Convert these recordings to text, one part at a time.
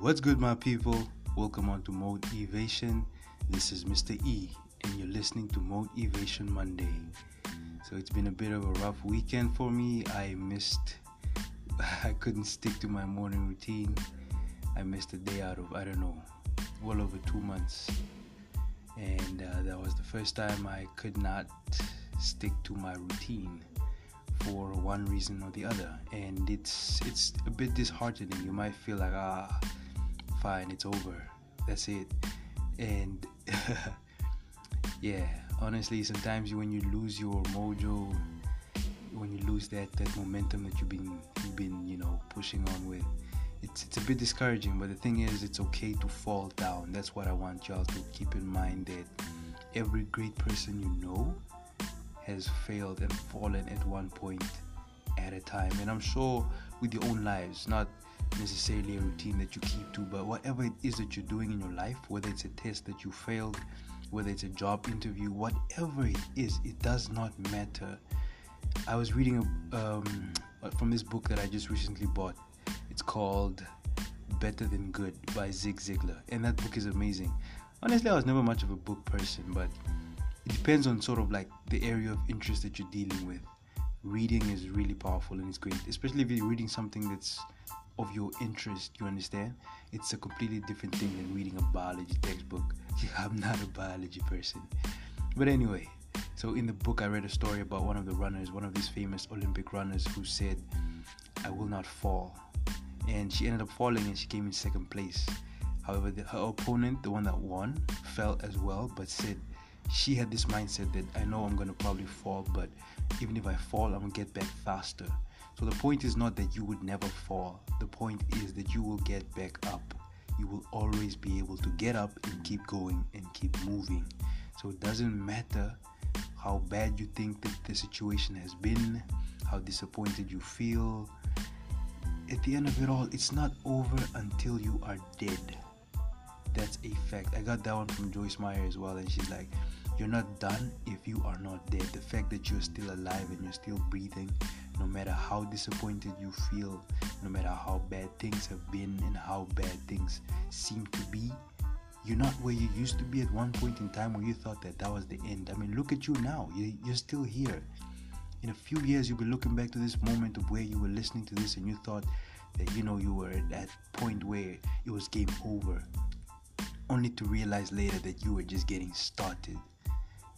What's good, my people? Welcome on to Motivation. This is Mr. E, and you're listening to Motivation Monday. So it's been a bit of a rough weekend for me. I missed, I couldn't stick to my morning routine. I missed a day out of, I don't know, well over two months. And uh, that was the first time I could not stick to my routine for one reason or the other and it's it's a bit disheartening you might feel like ah fine it's over. That's it. And yeah honestly sometimes when you lose your mojo when you lose that that momentum that you've been you've been you know pushing on with it's it's a bit discouraging but the thing is it's okay to fall down. That's what i want y'all to keep in mind that every great person you know has failed and fallen at one point at a time. And I'm sure with your own lives, not necessarily a routine that you keep to, but whatever it is that you're doing in your life, whether it's a test that you failed, whether it's a job interview, whatever it is, it does not matter. I was reading a, um, from this book that I just recently bought. It's called Better Than Good by Zig Ziglar, and that book is amazing. Honestly, I was never much of a book person, but it depends on sort of like the area of interest that you're dealing with. Reading is really powerful and it's great, especially if you're reading something that's of your interest. You understand? It's a completely different thing than reading a biology textbook. I'm not a biology person, but anyway. So in the book, I read a story about one of the runners, one of these famous Olympic runners, who said, "I will not fall," and she ended up falling and she came in second place. However, the, her opponent, the one that won, fell as well, but said, she had this mindset that I know I'm gonna probably fall, but even if I fall, I'm gonna get back faster. So the point is not that you would never fall. The point is that you will get back up. You will always be able to get up and keep going and keep moving. So it doesn't matter how bad you think that the situation has been, how disappointed you feel. At the end of it all, it's not over until you are dead. That's a fact. I got that one from Joyce Meyer as well, and she's like, you're not done if you are not dead. The fact that you're still alive and you're still breathing, no matter how disappointed you feel, no matter how bad things have been and how bad things seem to be, you're not where you used to be at one point in time where you thought that that was the end. I mean, look at you now. You're still here. In a few years, you'll be looking back to this moment of where you were listening to this and you thought that, you know, you were at that point where it was game over, only to realize later that you were just getting started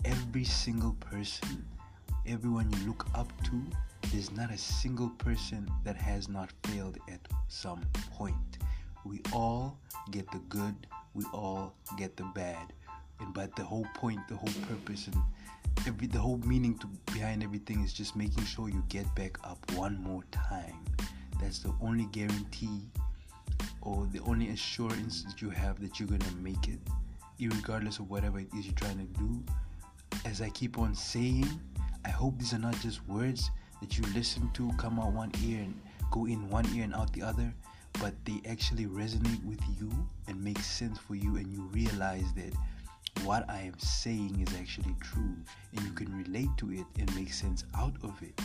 every single person, everyone you look up to, there's not a single person that has not failed at some point. We all get the good, we all get the bad. And but the whole point, the whole purpose and every the whole meaning to behind everything is just making sure you get back up one more time. That's the only guarantee or the only assurance that you have that you're gonna make it, regardless of whatever it is you're trying to do as I keep on saying, I hope these are not just words that you listen to come out one ear and go in one ear and out the other, but they actually resonate with you and make sense for you, and you realize that what I am saying is actually true, and you can relate to it and make sense out of it.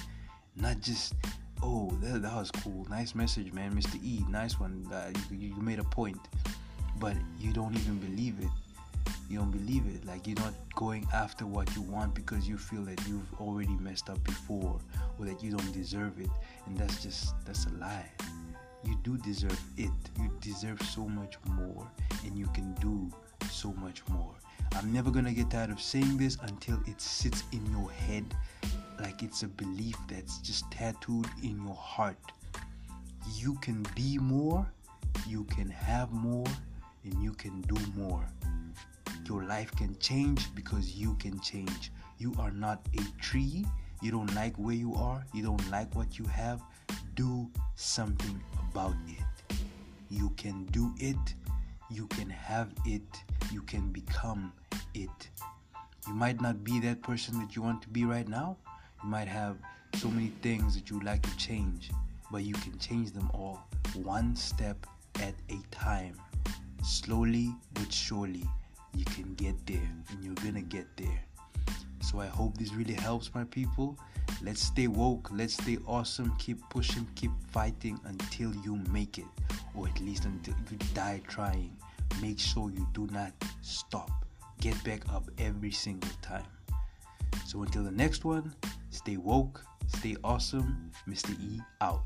Not just, oh, that, that was cool, nice message, man, Mr. E, nice one, uh, you, you made a point, but you don't even believe it. You don't believe it. Like you're not going after what you want because you feel that you've already messed up before or that you don't deserve it. And that's just that's a lie. You do deserve it. You deserve so much more and you can do so much more. I'm never gonna get tired of saying this until it sits in your head like it's a belief that's just tattooed in your heart you can be more you can have more and you can do more your life can change because you can change. You are not a tree. You don't like where you are. You don't like what you have. Do something about it. You can do it. You can have it. You can become it. You might not be that person that you want to be right now. You might have so many things that you would like to change, but you can change them all one step at a time, slowly but surely you can get there and you're gonna get there. So I hope this really helps my people. Let's stay woke, let's stay awesome, keep pushing, keep fighting until you make it. or at least until you die trying. Make sure you do not stop. Get back up every single time. So until the next one, stay woke, stay awesome. Mr. E out.